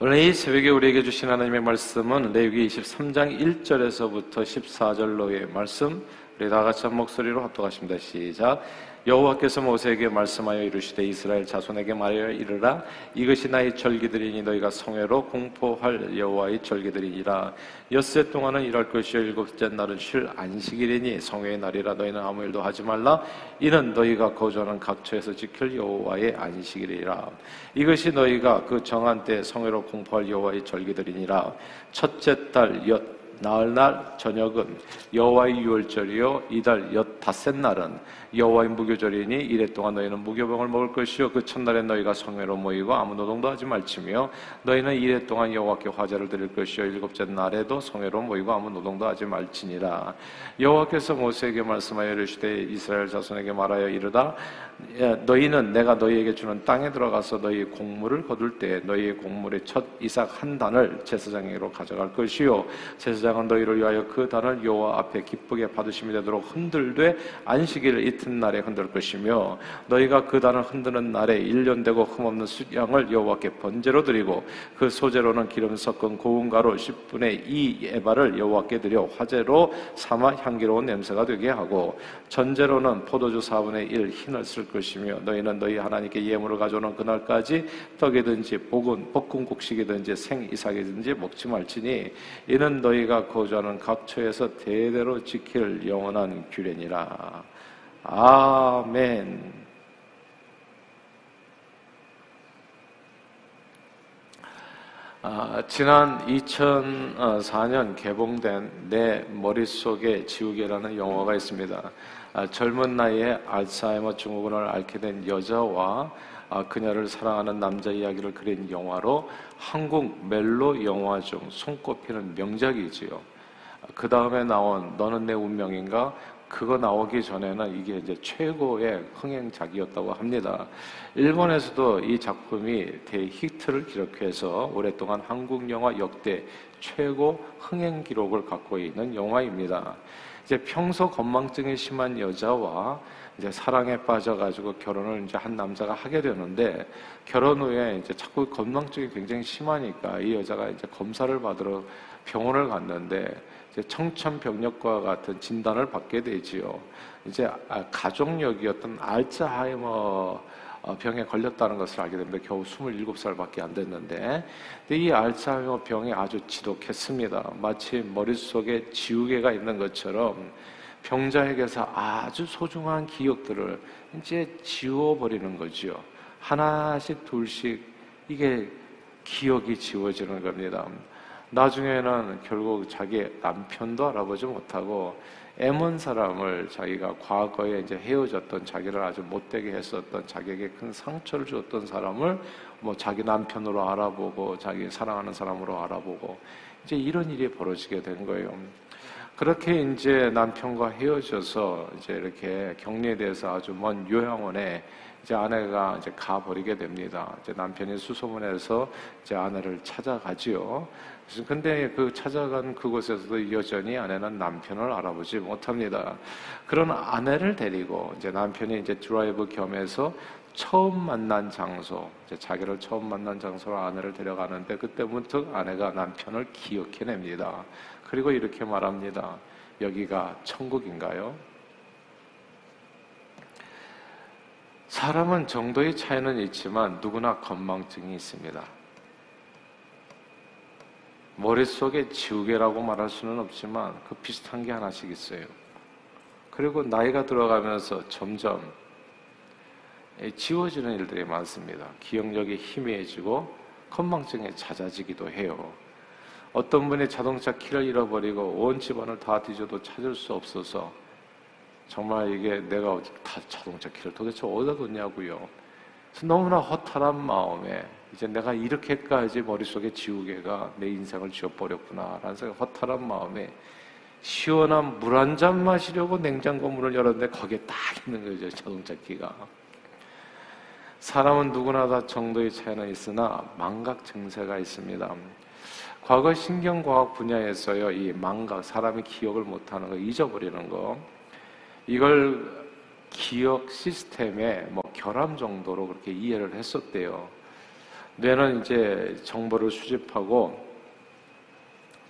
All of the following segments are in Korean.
오늘 이 새벽에 우리에게 주신 하나님의 말씀은 레위기 23장 1절에서부터 14절로의 말씀 우리 다 같이 한 목소리로 합독하십니다. 시작. 여호와께서 모세에게 말씀하여 이르시되 이스라엘 자손에게 말하여 이르라. 이것이 나의 절기들이니 너희가 성회로 공포할 여호와의 절기들이니라. 엿새 동안은 일할 것이요 일곱째 날은 쉴 안식일이니 성회의 날이라. 너희는 아무 일도 하지 말라. 이는 너희가 거주하는 각처에서 지킬 여호와의 안식일이라. 이것이 너희가 그 정한 때 성회로 공포할 여호와의 절기들이니라. 첫째 달엿 나흘날 저녁은 여호와의 유월절이요 이달 엿 닷새 날은 여호와의 무교절이니 이래 동안 너희는 무교병을 먹을 것이요 그 첫날에 너희가 성회로 모이고 아무 노동도 하지 말지며 너희는 이래 동안 여호와께 화제를 드릴 것이요 일곱째 날에도 성회로 모이고 아무 노동도 하지 말지니라. 여호와께서 모세에게 말씀하여 이르시되 이스라엘 자손에게 말하여 이르다. 너희는 내가 너희에게 주는 땅에 들어가서 너희 곡물을 거둘 때 너희의 곡물의 첫 이삭 한 단을 제사장에게로 가져갈 것이요 제사장은 너희를 위하여 그 단을 여호와 앞에 기쁘게 받으심이 되도록 흔들되 안식일 이튿 날에 흔들 것이며 너희가 그 단을 흔드는 날에 일년되고 흠없는 숫양을 여호와께 번제로 드리고 그 소재로는 기름 섞은 고운 가루 10분의 2 에바를 여호와께 드려 화제로 삼아 향기로운 냄새가 되게 하고 전제로는 포도주 4분의 1 흰을 쓸 것이며 너희는 너희 하나님께 예물을 가져오는 그날까지 떡이든지 볶은 볶은 곡식이든지 생 이삭이든지 먹지 말지니 이는 너희가 거주하는 각처에서 대대로 지킬 영원한 규례니라. 아멘. 아, 지난 2004년 개봉된 내 머릿속에 지우개라는 영화가 있습니다. 아, 젊은 나이에 알츠하이머 증후군을 앓게 된 여자와 아, 그녀를 사랑하는 남자 이야기를 그린 영화로 한국 멜로 영화 중 손꼽히는 명작이지요. 그 다음에 나온 너는 내 운명인가 그거 나오기 전에는 이게 이제 최고의 흥행작이었다고 합니다. 일본에서도 이 작품이 대히트를 기록해서 오랫동안 한국 영화 역대 최고 흥행 기록을 갖고 있는 영화입니다. 이제 평소 건망증이 심한 여자와 이제 사랑에 빠져가지고 결혼을 이제 한 남자가 하게 되는데 결혼 후에 이제 자꾸 건망증이 굉장히 심하니까 이 여자가 이제 검사를 받으러 병원을 갔는데 청천벽력과 같은 진단을 받게 되지요. 이제 아, 가족력이었던 알츠하이머 어, 병에 걸렸다는 것을 알게 됩니다. 겨우 27살밖에 안 됐는데 이 알츠하이머 병이 아주 지독했습니다. 마치 머릿속에 지우개가 있는 것처럼 병자에게서 아주 소중한 기억들을 이제 지워버리는 거죠. 하나씩 둘씩 이게 기억이 지워지는 겁니다. 나중에는 결국 자기 남편도 알아보지 못하고 애먼 사람을 자기가 과거에 이제 헤어졌던 자기를 아주 못되게 했었던 자기에게 큰 상처를 주었던 사람을 뭐 자기 남편으로 알아보고 자기 사랑하는 사람으로 알아보고 이제 이런 일이 벌어지게 된 거예요. 그렇게 이제 남편과 헤어져서 이제 이렇게 격리에 대해서 아주 먼 요양원에 이제 아내가 이제 가버리게 됩니다. 이제 남편이 수소문해서 이제 아내를 찾아가지요. 근데 그 찾아간 그곳에서도 여전히 아내는 남편을 알아보지 못합니다. 그런 아내를 데리고 이제 남편이 이제 드라이브 겸해서 처음 만난 장소, 이제 자기를 처음 만난 장소로 아내를 데려가는데 그때 부터 아내가 남편을 기억해냅니다. 그리고 이렇게 말합니다. 여기가 천국인가요? 사람은 정도의 차이는 있지만 누구나 건망증이 있습니다. 머릿속에 지우개라고 말할 수는 없지만 그 비슷한 게 하나씩 있어요. 그리고 나이가 들어가면서 점점 지워지는 일들이 많습니다. 기억력이 희미해지고 건망증에 잦아지기도 해요. 어떤 분이 자동차 키를 잃어버리고 온 집안을 다 뒤져도 찾을 수 없어서 정말 이게 내가 다 자동차 키를 도대체 어디다 뒀냐고요. 너무나 허탈한 마음에 이제 내가 이렇게까지 머릿속에 지우개가 내 인생을 지워버렸구나라는 생각, 허탈한 마음에 시원한 물 한 잔 마시려고 냉장고 문을 열었는데 거기에 딱 있는 거죠, 자동차 키가. 사람은 누구나 다 정도의 차이는 있으나 망각 증세가 있습니다. 과거 신경과학 분야에서요, 이 망각, 사람이 기억을 못하는 거, 잊어버리는 거, 이걸 기억 시스템의 뭐 결함 정도로 그렇게 이해를 했었대요. 뇌는 이제 정보를 수집하고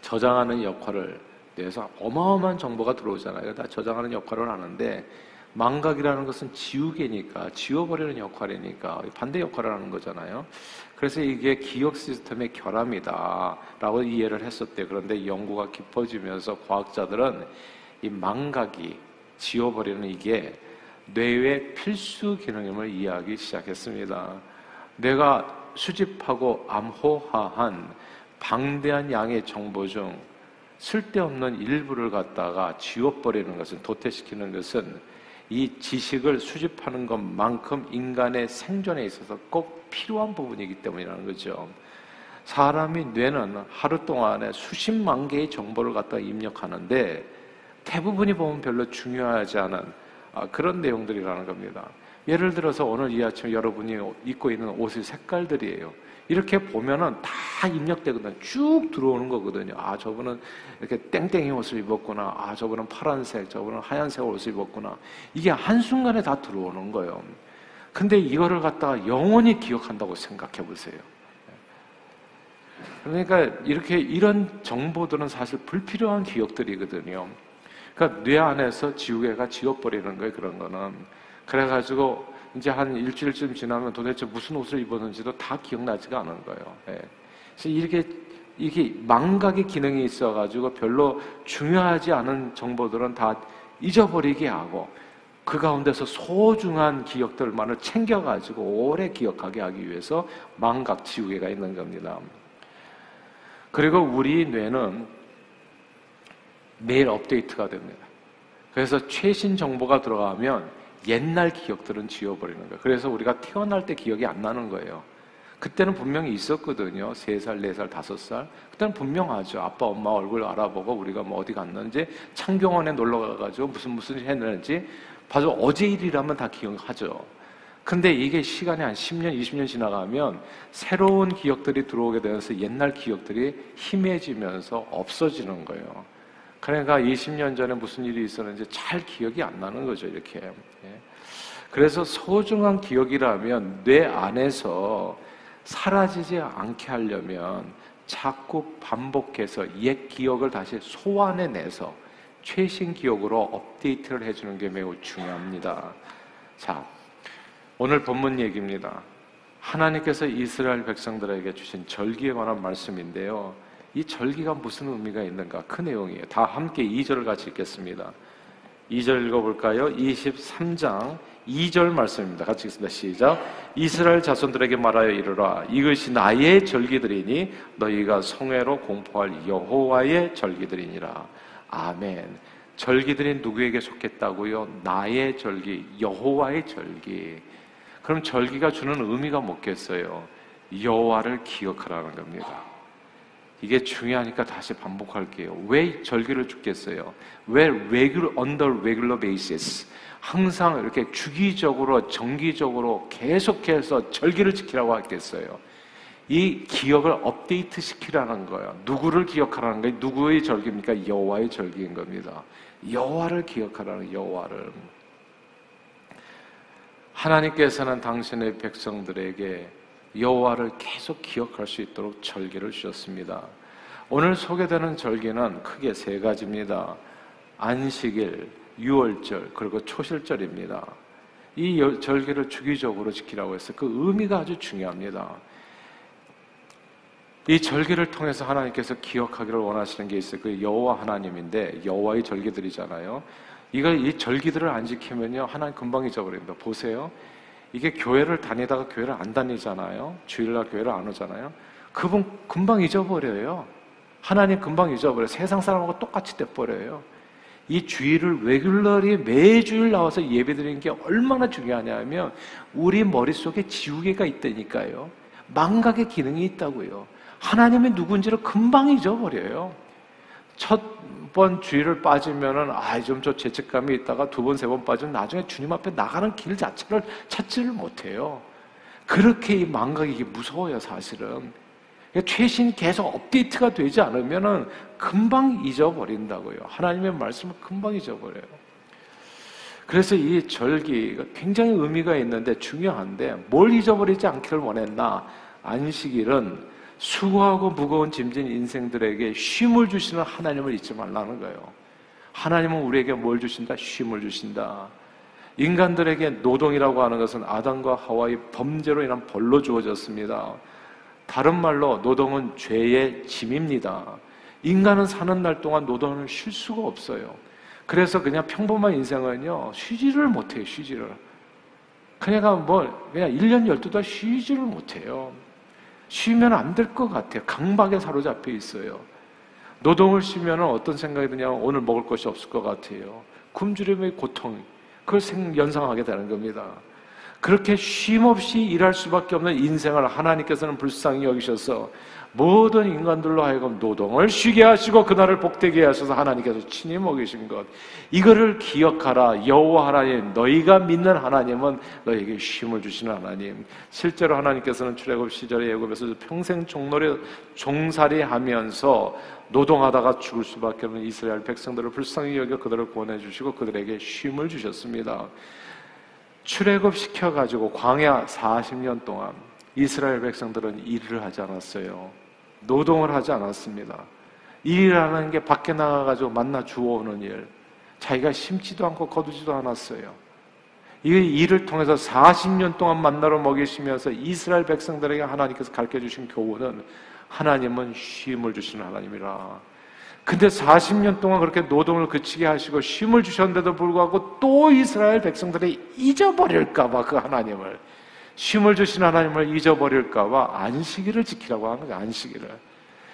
저장하는 역할을 뇌에서 어마어마한 정보가 들어오잖아요. 다 저장하는 역할을 하는데 망각이라는 것은 지우개니까 지워버리는 역할이니까 반대 역할을 하는 거잖아요. 그래서 이게 기억 시스템의 결함이다라고 이해를 했었대. 그런데 연구가 깊어지면서 과학자들은 이 망각이 지워버리는 이게 뇌의 필수 기능임을 이해하기 시작했습니다. 뇌가 수집하고 암호화한 방대한 양의 정보 중 쓸데없는 일부를 갖다가 지워버리는 것은 도태시키는 것은 이 지식을 수집하는 것만큼 인간의 생존에 있어서 꼭 필요한 부분이기 때문이라는 거죠. 사람이 뇌는 하루 동안에 수십만 개의 정보를 갖다 입력하는데 대부분이 보면 별로 중요하지 않은 아, 그런 내용들이라는 겁니다. 예를 들어서 오늘 이 아침 여러분이 입고 있는 옷의 색깔들이에요. 이렇게 보면은 다 입력되거든요. 쭉 들어오는 거거든요. 아, 저분은 이렇게 땡땡이 옷을 입었구나. 아, 저분은 파란색, 저분은 하얀색 옷을 입었구나. 이게 한순간에 다 들어오는 거예요. 근데 이거를 갖다가 영원히 기억한다고 생각해 보세요. 그러니까 이렇게 이런 정보들은 사실 불필요한 기억들이거든요. 그러니까 뇌 안에서 지우개가 지워버리는 거예요, 그런 거는. 그래가지고 이제 한 일주일쯤 지나면 도대체 무슨 옷을 입었는지도 다 기억나지가 않은 거예요. 예. 그래서 이렇게 이게 망각의 기능이 있어가지고 별로 중요하지 않은 정보들은 다 잊어버리게 하고 그 가운데서 소중한 기억들만을 챙겨가지고 오래 기억하게 하기 위해서 망각 지우개가 있는 겁니다. 그리고 우리 뇌는 매일 업데이트가 됩니다. 그래서 최신 정보가 들어가면 옛날 기억들은 지워버리는 거예요. 그래서 우리가 태어날 때 기억이 안 나는 거예요. 그때는 분명히 있었거든요. 세 살, 네 살, 다섯 살. 그때는 분명하죠. 아빠, 엄마 얼굴 알아보고 우리가 뭐 어디 갔는지 창경원에 놀러 가가지고 무슨 무슨 했는지 봐도 어제 일이라면 다 기억하죠. 근데 이게 시간이 한 10년, 20년 지나가면 새로운 기억들이 들어오게 되면서 옛날 기억들이 희미해지면서 없어지는 거예요. 그러니까 20년 전에 무슨 일이 있었는지 잘 기억이 안 나는 거죠, 이렇게. 예. 그래서 소중한 기억이라면 뇌 안에서 사라지지 않게 하려면 자꾸 반복해서 옛 기억을 다시 소환해내서 최신 기억으로 업데이트를 해주는 게 매우 중요합니다. 자, 오늘 본문 얘기입니다. 하나님께서 이스라엘 백성들에게 주신 절기에 관한 말씀인데요. 이 절기가 무슨 의미가 있는가? 그 내용이에요. 다 함께 2절을 같이 읽겠습니다. 2절 읽어볼까요? 23장 2절 말씀입니다. 같이 읽습니다. 시작. 이스라엘 자손들에게 말하여 이르라. 이것이 나의 절기들이니 너희가 성회로 공포할 여호와의 절기들이니라. 아멘. 절기들이 누구에게 속했다고요? 나의 절기, 여호와의 절기. 그럼 절기가 주는 의미가 뭐겠어요? 여호와를 기억하라는 겁니다. 이게 중요하니까 다시 반복할게요. 왜 절기를 죽겠어요? 왜 regular, under regular basis? 항상 이렇게 주기적으로, 정기적으로 계속해서 절기를 지키라고 하겠어요. 이 기억을 업데이트 시키라는 거예요. 누구를 기억하라는 거예요? 누구의 절기입니까? 여호와의 절기인 겁니다. 여호와를 기억하라는 여호와를. 하나님께서는 당신의 백성들에게 여호와를 계속 기억할 수 있도록 절기를 주셨습니다. 오늘 소개되는 절기는 크게 세 가지입니다. 안식일, 유월절, 그리고 초실절입니다. 이 절기를 주기적으로 지키라고 해서 그 의미가 아주 중요합니다. 이 절기를 통해서 하나님께서 기억하기를 원하시는 게 있어요. 그 여호와 하나님인데 여호와의 절기들이잖아요. 이걸 이 절기들을 안 지키면요 하나님 금방 잊어버립니다. 보세요. 이게 교회를 다니다가 교회를 안 다니잖아요. 주일날 교회를 안 오잖아요. 그분 금방 잊어버려요. 하나님 금방 잊어버려요. 세상 사람하고 똑같이 돼버려요. 이 주일을 레귤러리 매주일 나와서 예배 드리는 게 얼마나 중요하냐면 우리 머릿속에 지우개가 있다니까요. 망각의 기능이 있다고요. 하나님이 누군지를 금방 잊어버려요. 첫 번 주일을 빠지면은 아좀 저 죄책감이 있다가 두 번 세 번 빠지면 나중에 주님 앞에 나가는 길 자체를 찾지를 못해요. 그렇게 이 망각이 무서워요 사실은. 그러니까 최신 계속 업데이트가 되지 않으면은 금방 잊어버린다고요. 하나님의 말씀을 금방 잊어버려요. 그래서 이 절기가 굉장히 의미가 있는데 중요한데 뭘 잊어버리지 않기를 원했나? 안식일은 수고하고 무거운 짐진 인생들에게 쉼을 주시는 하나님을 잊지 말라는 거예요. 하나님은 우리에게 뭘 주신다? 쉼을 주신다. 인간들에게 노동이라고 하는 것은 아담과 하와의 범죄로 인한 벌로 주어졌습니다. 다른 말로 노동은 죄의 짐입니다. 인간은 사는 날 동안 노동을 쉴 수가 없어요. 그래서 그냥 평범한 인생은요, 쉬지를 못해요, 쉬지를. 그냥 뭐, 그냥 1년 12달 쉬지를 못해요. 쉬면 안 될 것 같아요. 강박에 사로잡혀 있어요. 노동을 쉬면 어떤 생각이 드냐면 오늘 먹을 것이 없을 것 같아요. 굶주림의 고통, 그걸 연상하게 되는 겁니다. 그렇게 쉼없이 일할 수밖에 없는 인생을 하나님께서는 불쌍히 여기셔서 모든 인간들로 하여금 노동을 쉬게 하시고 그날을 복되게 하셔서 하나님께서 친히 먹이신 것 이거를 기억하라 여호와 하나님 너희가 믿는 하나님은 너에게 쉼을 주시는 하나님 실제로 하나님께서는 출애굽 시절에 애굽에서 평생 종노래 종살이 하면서 노동하다가 죽을 수밖에 없는 이스라엘 백성들을 불쌍히 여겨 그들을 구원해 주시고 그들에게 쉼을 주셨습니다. 출애굽 시켜 가지고 광야 40년 동안 이스라엘 백성들은 일을 하지 않았어요. 노동을 하지 않았습니다. 일이라는 게 밖에 나가 가지고 만나 주워오는 일. 자기가 심지도 않고 거두지도 않았어요. 이 일을 통해서 40년 동안 만나러 먹이시면서 이스라엘 백성들에게 하나님께서 가르쳐 주신 교훈은 하나님은 쉼을 주시는 하나님이라. 근데 40년 동안 그렇게 노동을 그치게 하시고 쉼을 주셨는데도 불구하고 또 이스라엘 백성들이 잊어버릴까봐 그 하나님을 쉼을 주신 하나님을 잊어버릴까봐 안식일을 지키라고 하는 거예요, 안식일을.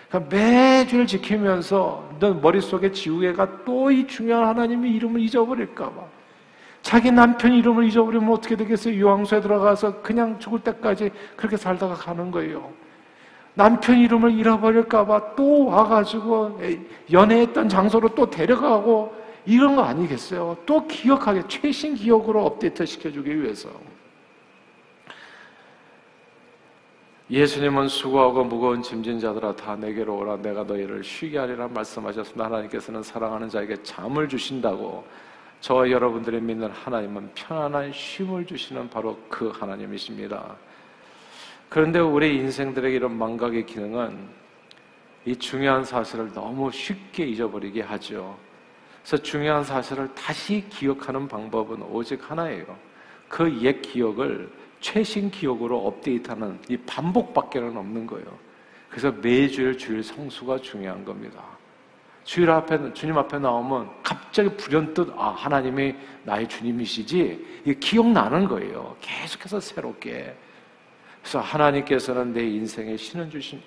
그러니까 매주를 지키면서 너 머릿속에 지우개가 또 이 중요한 하나님의 이름을 잊어버릴까봐. 자기 남편 이름을 잊어버리면 어떻게 되겠어요? 유황소에 들어가서 그냥 죽을 때까지 그렇게 살다가 가는 거예요. 남편 이름을 잃어버릴까봐 또 와가지고 연애했던 장소로 또 데려가고 이런 거 아니겠어요? 또 기억하게, 최신 기억으로 업데이트 시켜주기 위해서. 예수님은 수고하고 무거운 짐진 자들아 다 내게로 오라 내가 너희를 쉬게 하리라 말씀하셨습니다. 하나님께서는 사랑하는 자에게 잠을 주신다고 저와 여러분들이 믿는 하나님은 편안한 쉼을 주시는 바로 그 하나님이십니다. 그런데 우리 인생들에게 이런 망각의 기능은 이 중요한 사실을 너무 쉽게 잊어버리게 하죠. 그래서 중요한 사실을 다시 기억하는 방법은 오직 하나예요. 그 옛 기억을 최신 기억으로 업데이트하는 이 반복밖에는 없는 거예요. 그래서 매주일 주일 성수가 중요한 겁니다. 주일 앞에 주님 앞에 나오면 갑자기 불현듯 아 하나님이 나의 주님이시지 이게 기억나는 거예요. 계속해서 새롭게. 그래서 하나님께서는 내 인생에 신은 주신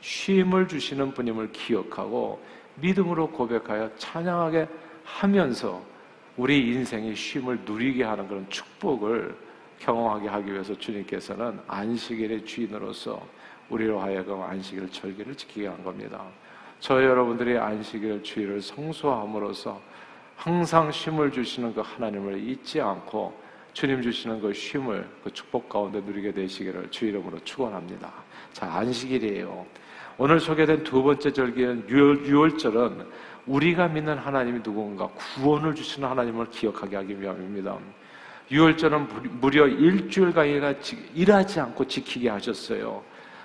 쉼을 주시는 분임을 기억하고 믿음으로 고백하여 찬양하게 하면서 우리 인생의 쉼을 누리게 하는 그런 축복을 경험하게 하기 위해서 주님께서는 안식일의 주인으로서 우리로 하여금 안식일 절기를 지키게 한 겁니다. 저 여러분들이 안식일 주일을 성수함으로써 항상 쉼을 주시는 그 하나님을 잊지 않고 주님 주시는 그 쉼을 그 축복 가운데 누리게 되시기를 주 이름으로 축원합니다. 자, 안식일이에요. 오늘 소개된 두 번째 절기는 유월, 절은 우리가 믿는 하나님이 누군가 구원을 주시는 하나님을 기억하게 하기 위함입니다. 유월절은 무려 일주일간이나 일하지 않고 지키게 하셨어요.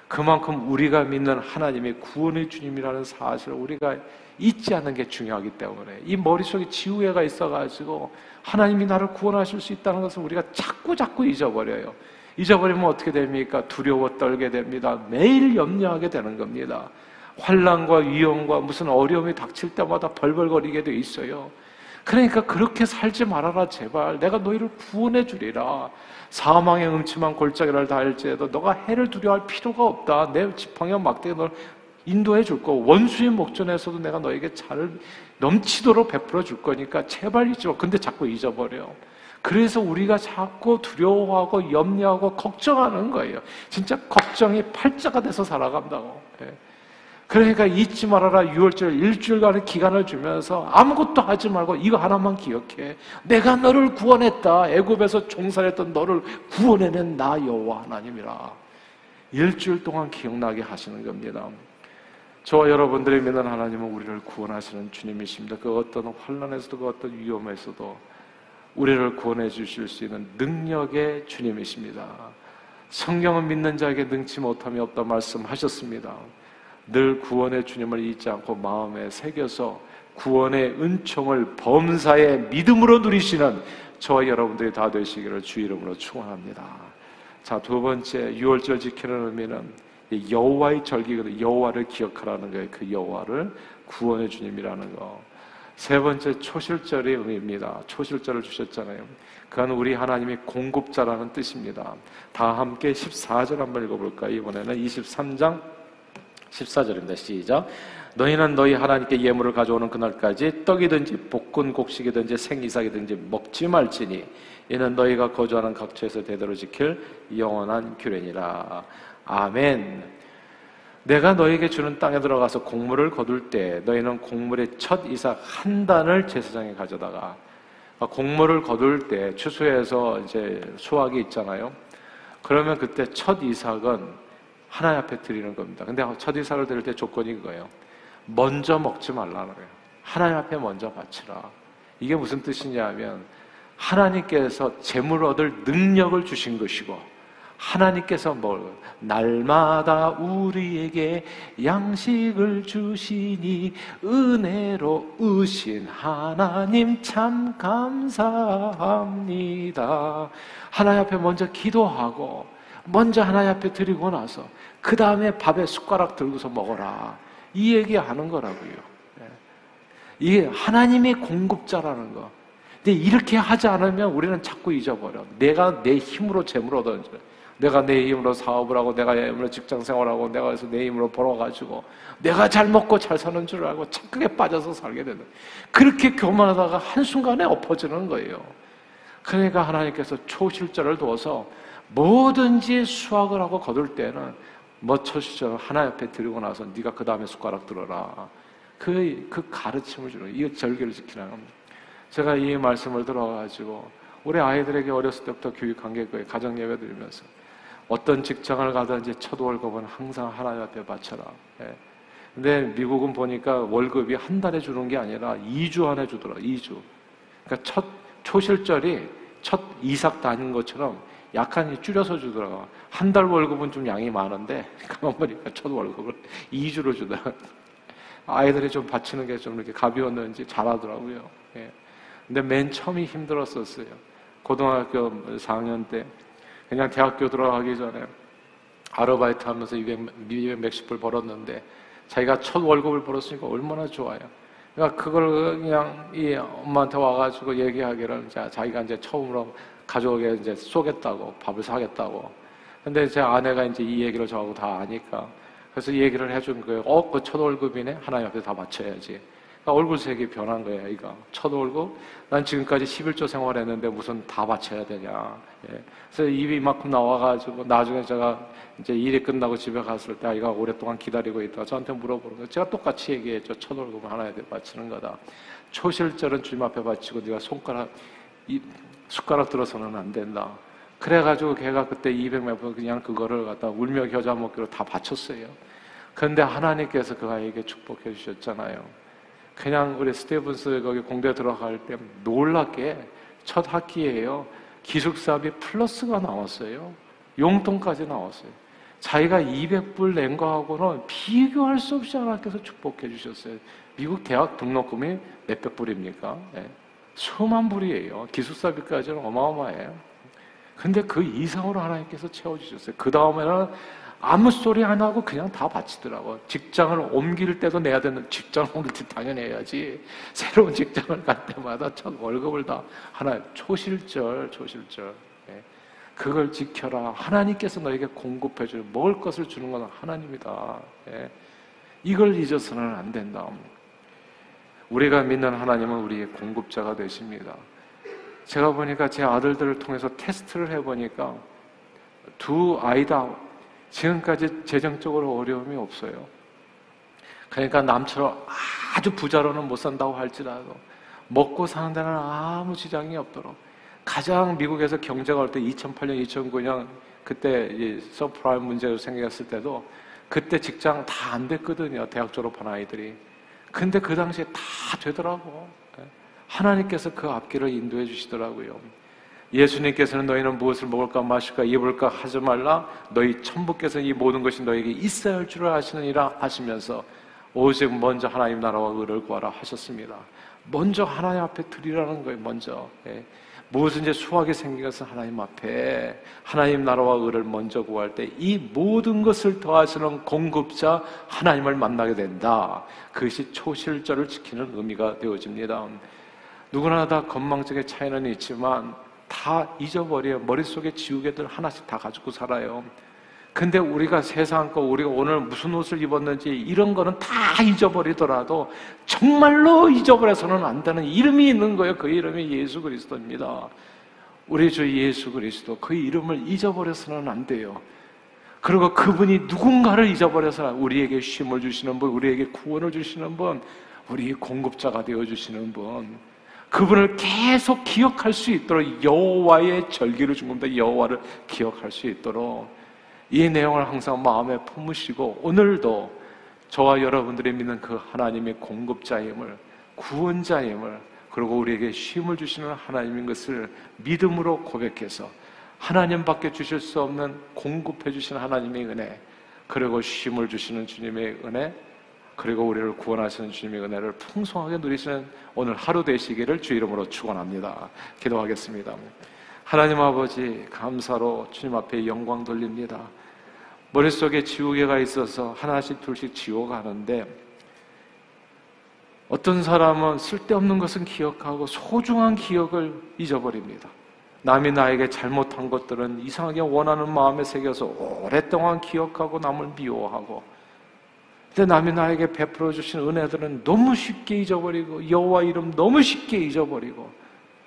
그만큼 우리가 믿는 하나님의 구원의 주님이라는 사실을 우리가 잊지 않는 게 중요하기 때문에 이 머릿속에 지우개가 있어가지고 하나님이 나를 구원하실 수 있다는 것을 우리가 자꾸 자꾸 잊어버려요. 잊어버리면 어떻게 됩니까? 두려워 떨게 됩니다. 매일 염려하게 되는 겁니다. 환란과 위험과 무슨 어려움이 닥칠 때마다 벌벌거리게 돼 있어요. 그러니까 그렇게 살지 말아라 제발 내가 너희를 구원해 주리라 사망의 음침한 골짜기를 닿을지라도 너가 해를 두려워할 필요가 없다 내 지팡이와 막대기 널 인도해 줄 거. 원수의 목전에서도 내가 너에게 잘 넘치도록 베풀어 줄 거니까 제발 잊지 마. 근데 자꾸 잊어버려. 그래서 우리가 자꾸 두려워하고 염려하고 걱정하는 거예요. 진짜 걱정이 팔자가 돼서 살아간다고. 예. 그러니까 잊지 말아라 6월절 일주일간의 기간을 주면서 아무것도 하지 말고 이거 하나만 기억해. 내가 너를 구원했다. 애굽에서 종살했던 너를 구원해낸 나 여호와 하나님이라. 일주일 동안 기억나게 하시는 겁니다. 저와 여러분들이 믿는 하나님은 우리를 구원하시는 주님이십니다. 그 어떤 환란에서도 그 어떤 위험에서도 우리를 구원해 주실 수 있는 능력의 주님이십니다. 성경은 믿는 자에게 능치 못함이 없다 말씀하셨습니다. 늘 구원의 주님을 잊지 않고 마음에 새겨서 구원의 은총을 범사의 믿음으로 누리시는 저와 여러분들이 다 되시기를 주 이름으로 축원합니다. 자, 두 번째 유월절 지키는 의미는 여호와의 절기거든 여호와를 기억하라는 거예요. 그 여호와를 구원의 주님이라는 거. 세 번째 초실절의 의미입니다. 초실절을 주셨잖아요. 그건 우리 하나님이 공급자라는 뜻입니다. 다 함께 14절 한번 읽어볼까요? 이번에는 23장 14절입니다. 시작. 너희는 너희 하나님께 예물을 가져오는 그날까지 떡이든지 볶은 곡식이든지 생이삭이든지 먹지 말지니 이는 너희가 거주하는 각처에서 대대로 지킬 영원한 규례니라. 아멘. 내가 너에게 주는 땅에 들어가서 곡물을 거둘 때 너희는 곡물의 첫 이삭 한 단을 제사장에 가져다가 곡물을 거둘 때 추수해서 이제 수확이 있잖아요. 그러면 그때 첫 이삭은 하나님 앞에 드리는 겁니다. 근데 첫 이삭을 드릴 때 조건이 그거예요. 먼저 먹지 말라는 거예요. 하나님 앞에 먼저 바치라. 이게 무슨 뜻이냐면 하나님께서 재물 얻을 능력을 주신 것이고 하나님께서 뭘 날마다 우리에게 양식을 주시니 은혜로 으신 하나님 참 감사합니다. 하나님 앞에 먼저 기도하고 먼저 하나님 앞에 드리고 나서 그 다음에 밥에 숟가락 들고서 먹어라. 이 얘기하는 거라고요. 예. 이게 하나님의 공급자라는 거. 근데 이렇게 하지 않으면 우리는 자꾸 잊어버려. 내가 내 힘으로 재물 얻었는 내가 내 힘으로 사업을 하고 내가 내 힘으로 직장 생활하고 내가 그래서 내 힘으로 벌어가지고 내가 잘 먹고 잘 사는 줄 알고 착각에 빠져서 살게 되는 그렇게 교만하다가 한순간에 엎어지는 거예요. 그러니까 하나님께서 초실절을 두어서 뭐든지 수확을 하고 거둘 때는 뭐 초실절 하나 옆에 드리고 나서 네가 그 다음에 숟가락 들어라. 그, 그 가르침을 주는 이 절개를 지키는 제가 이 말씀을 들어가지고 우리 아이들에게 어렸을 때부터 교육한 게 그예요. 가정 예배 드리면서 어떤 직장을 가든지 첫 월급은 항상 하나님 앞에 바쳐라. 예. 근데 미국은 보니까 월급이 한 달에 주는 게 아니라 2주 안에 주더라. 2주. 그러니까 첫 초실절이 첫 이삭 다닌 것처럼 약간 줄여서 주더라고. 한달 월급은 좀 양이 많은데 가만 보니까 첫 월급을 2주로 주더라. 아이들이 좀 바치는 게 좀 이렇게 가벼웠는지 잘하더라고요. 예. 근데 맨 처음이 힘들었었어요. 고등학교 4학년 때 그냥 대학교 들어가기 전에 아르바이트 하면서 200, 200 몇십 불 벌었는데 자기가 첫 월급을 벌었으니까 얼마나 좋아요. 그러니까 그걸 그냥 이 엄마한테 와가지고 얘기하기를 자, 자기가 이제 처음으로 가족에게 이제 쏘겠다고 밥을 사겠다고. 근데 제 아내가 이제 이 얘기를 저하고 다 아니까 그래서 얘기를 해준 거예요. 어, 그 첫 월급이네. 하나님 앞에 다 바쳐야지. 그러니까 얼굴 색이 변한 거예요, 이거. 첫 월급. 난 지금까지 11조 생활했는데 무슨 다 바쳐야 되냐. 예. 그래서 입이 이만큼 나와가지고 나중에 제가 이제 일이 끝나고 집에 갔을 때 아이가 오랫동안 기다리고 있다가 저한테 물어보는 거예요. 제가 똑같이 얘기했죠. 첫 월급을 하나에 바치는 거다. 초실절은 주님 앞에 바치고 네가 손가락, 이, 숟가락 들어서는 안 된다. 그래가지고 걔가 그때 200몇 번 그냥 그거를 갖다 울며 겨자 먹기로 다 바쳤어요. 그런데 하나님께서 그 아이에게 축복해 주셨잖아요. 그냥 우리 스테븐스 거기 공대 들어갈 때 놀랍게 첫 학기예요. 기숙사비 플러스가 나왔어요. 용돈까지 나왔어요. 자기가 200불 낸 거하고는 비교할 수 없이 하나님께서 축복해 주셨어요. 미국 대학 등록금이 몇백 불입니까? 네. 수만 불이에요. 기숙사비까지는 어마어마해요. 근데 그 이상으로 하나님께서 채워주셨어요. 그 다음에는 아무 소리 안 하고 그냥 다 바치더라고. 직장을 옮길 때도 내야 되는 직장을 옮길 때 당연히 해야지. 새로운 직장을 갈 때마다 첫 월급을 다 하나 초실절, 초실절. 네. 그걸 지켜라. 하나님께서 너에게 공급해 줄 먹을 것을 주는 건 하나님이다. 네. 이걸 잊어서는 안 된다. 우리가 믿는 하나님은 우리의 공급자가 되십니다. 제가 보니까 제 아들들을 통해서 테스트를 해보니까 두 아이 다 지금까지 재정적으로 어려움이 없어요. 그러니까 남처럼 아주 부자로는 못 산다고 할지라도 먹고 사는 데는 아무 지장이 없도록 가장 미국에서 경제가 올 때 2008년, 2009년 그때 서프라임 문제가 생겼을 때도 그때 직장 다 안 됐거든요. 대학 졸업한 아이들이. 근데 그 당시에 다 되더라고. 하나님께서 그 앞길을 인도해 주시더라고요. 예수님께서는 너희는 무엇을 먹을까 마실까 입을까 하지 말라 너희 천부께서 이 모든 것이 너에게 있어야 할 줄을 아시느니라 하시면서 오직 먼저 하나님 나라와 의를 구하라 하셨습니다. 먼저 하나님 앞에 드리라는 거예요. 먼저 예. 무엇인지 생긴 것은 하나님 앞에 하나님 나라와 의를 먼저 구할 때 이 모든 것을 더하시는 공급자 하나님을 만나게 된다. 그것이 초실절을 지키는 의미가 되어집니다. 누구나 다 건망증의 차이는 있지만 다 잊어버려요. 머릿속에 지우개들 하나씩 다 가지고 살아요. 근데 우리가 세상 거, 우리가 오늘 무슨 옷을 입었는지 이런 거는 다 잊어버리더라도 정말로 잊어버려서는 안 되는 이름이 있는 거예요. 그 이름이 예수 그리스도입니다. 우리 주 예수 그리스도 그 이름을 잊어버려서는 안 돼요. 그리고 그분이 누군가를 잊어버려서는 우리에게 쉼을 주시는 분, 우리에게 구원을 주시는 분, 우리 공급자가 되어 주시는 분. 그분을 계속 기억할 수 있도록 여호와의 절기를 준 겁니다. 여호와를 기억할 수 있도록 이 내용을 항상 마음에 품으시고 오늘도 저와 여러분들이 믿는 그 하나님의 공급자임을 구원자임을 그리고 우리에게 쉼을 주시는 하나님인 것을 믿음으로 고백해서 하나님밖에 주실 수 없는 공급해 주시는 하나님의 은혜 그리고 쉼을 주시는 주님의 은혜 그리고 우리를 구원하시는 주님의 은혜를 풍성하게 누리시는 오늘 하루 되시기를 주 이름으로 축원합니다. 기도하겠습니다. 하나님 아버지 감사로 주님 앞에 영광 돌립니다. 머릿속에 지우개가 있어서 하나씩 둘씩 지워 가는데 어떤 사람은 쓸데없는 것은 기억하고 소중한 기억을 잊어버립니다. 남이 나에게 잘못한 것들은 이상하게 원하는 마음에 새겨서 오랫동안 기억하고 남을 미워하고 근데 남이 나에게 베풀어 주신 은혜들은 너무 쉽게 잊어버리고 여호와 이름 너무 쉽게 잊어버리고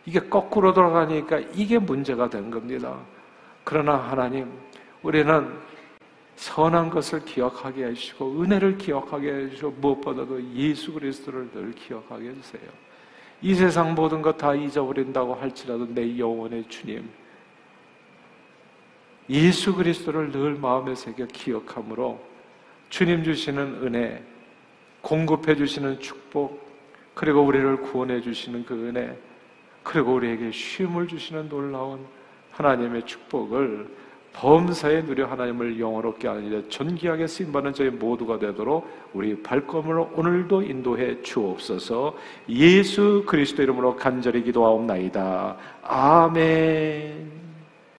이게 거꾸로 돌아가니까 이게 문제가 된 겁니다. 그러나 하나님, 우리는 선한 것을 기억하게 해주시고 은혜를 기억하게 해주시고 무엇보다도 예수 그리스도를 늘 기억하게 해주세요. 이 세상 모든 것 다 잊어버린다고 할지라도 내 영혼의 주님 예수 그리스도를 늘 마음에 새겨 기억함으로 주님 주시는 은혜, 공급해 주시는 축복, 그리고 우리를 구원해 주시는 그 은혜, 그리고 우리에게 쉼을 주시는 놀라운 하나님의 축복을 범사에 누려 하나님을 영원롭게 하는 일에 존귀하게 쓰임받는 저희 모두가 되도록 우리 발걸음을 오늘도 인도해 주옵소서 예수 그리스도 이름으로 간절히 기도하옵나이다. 아멘.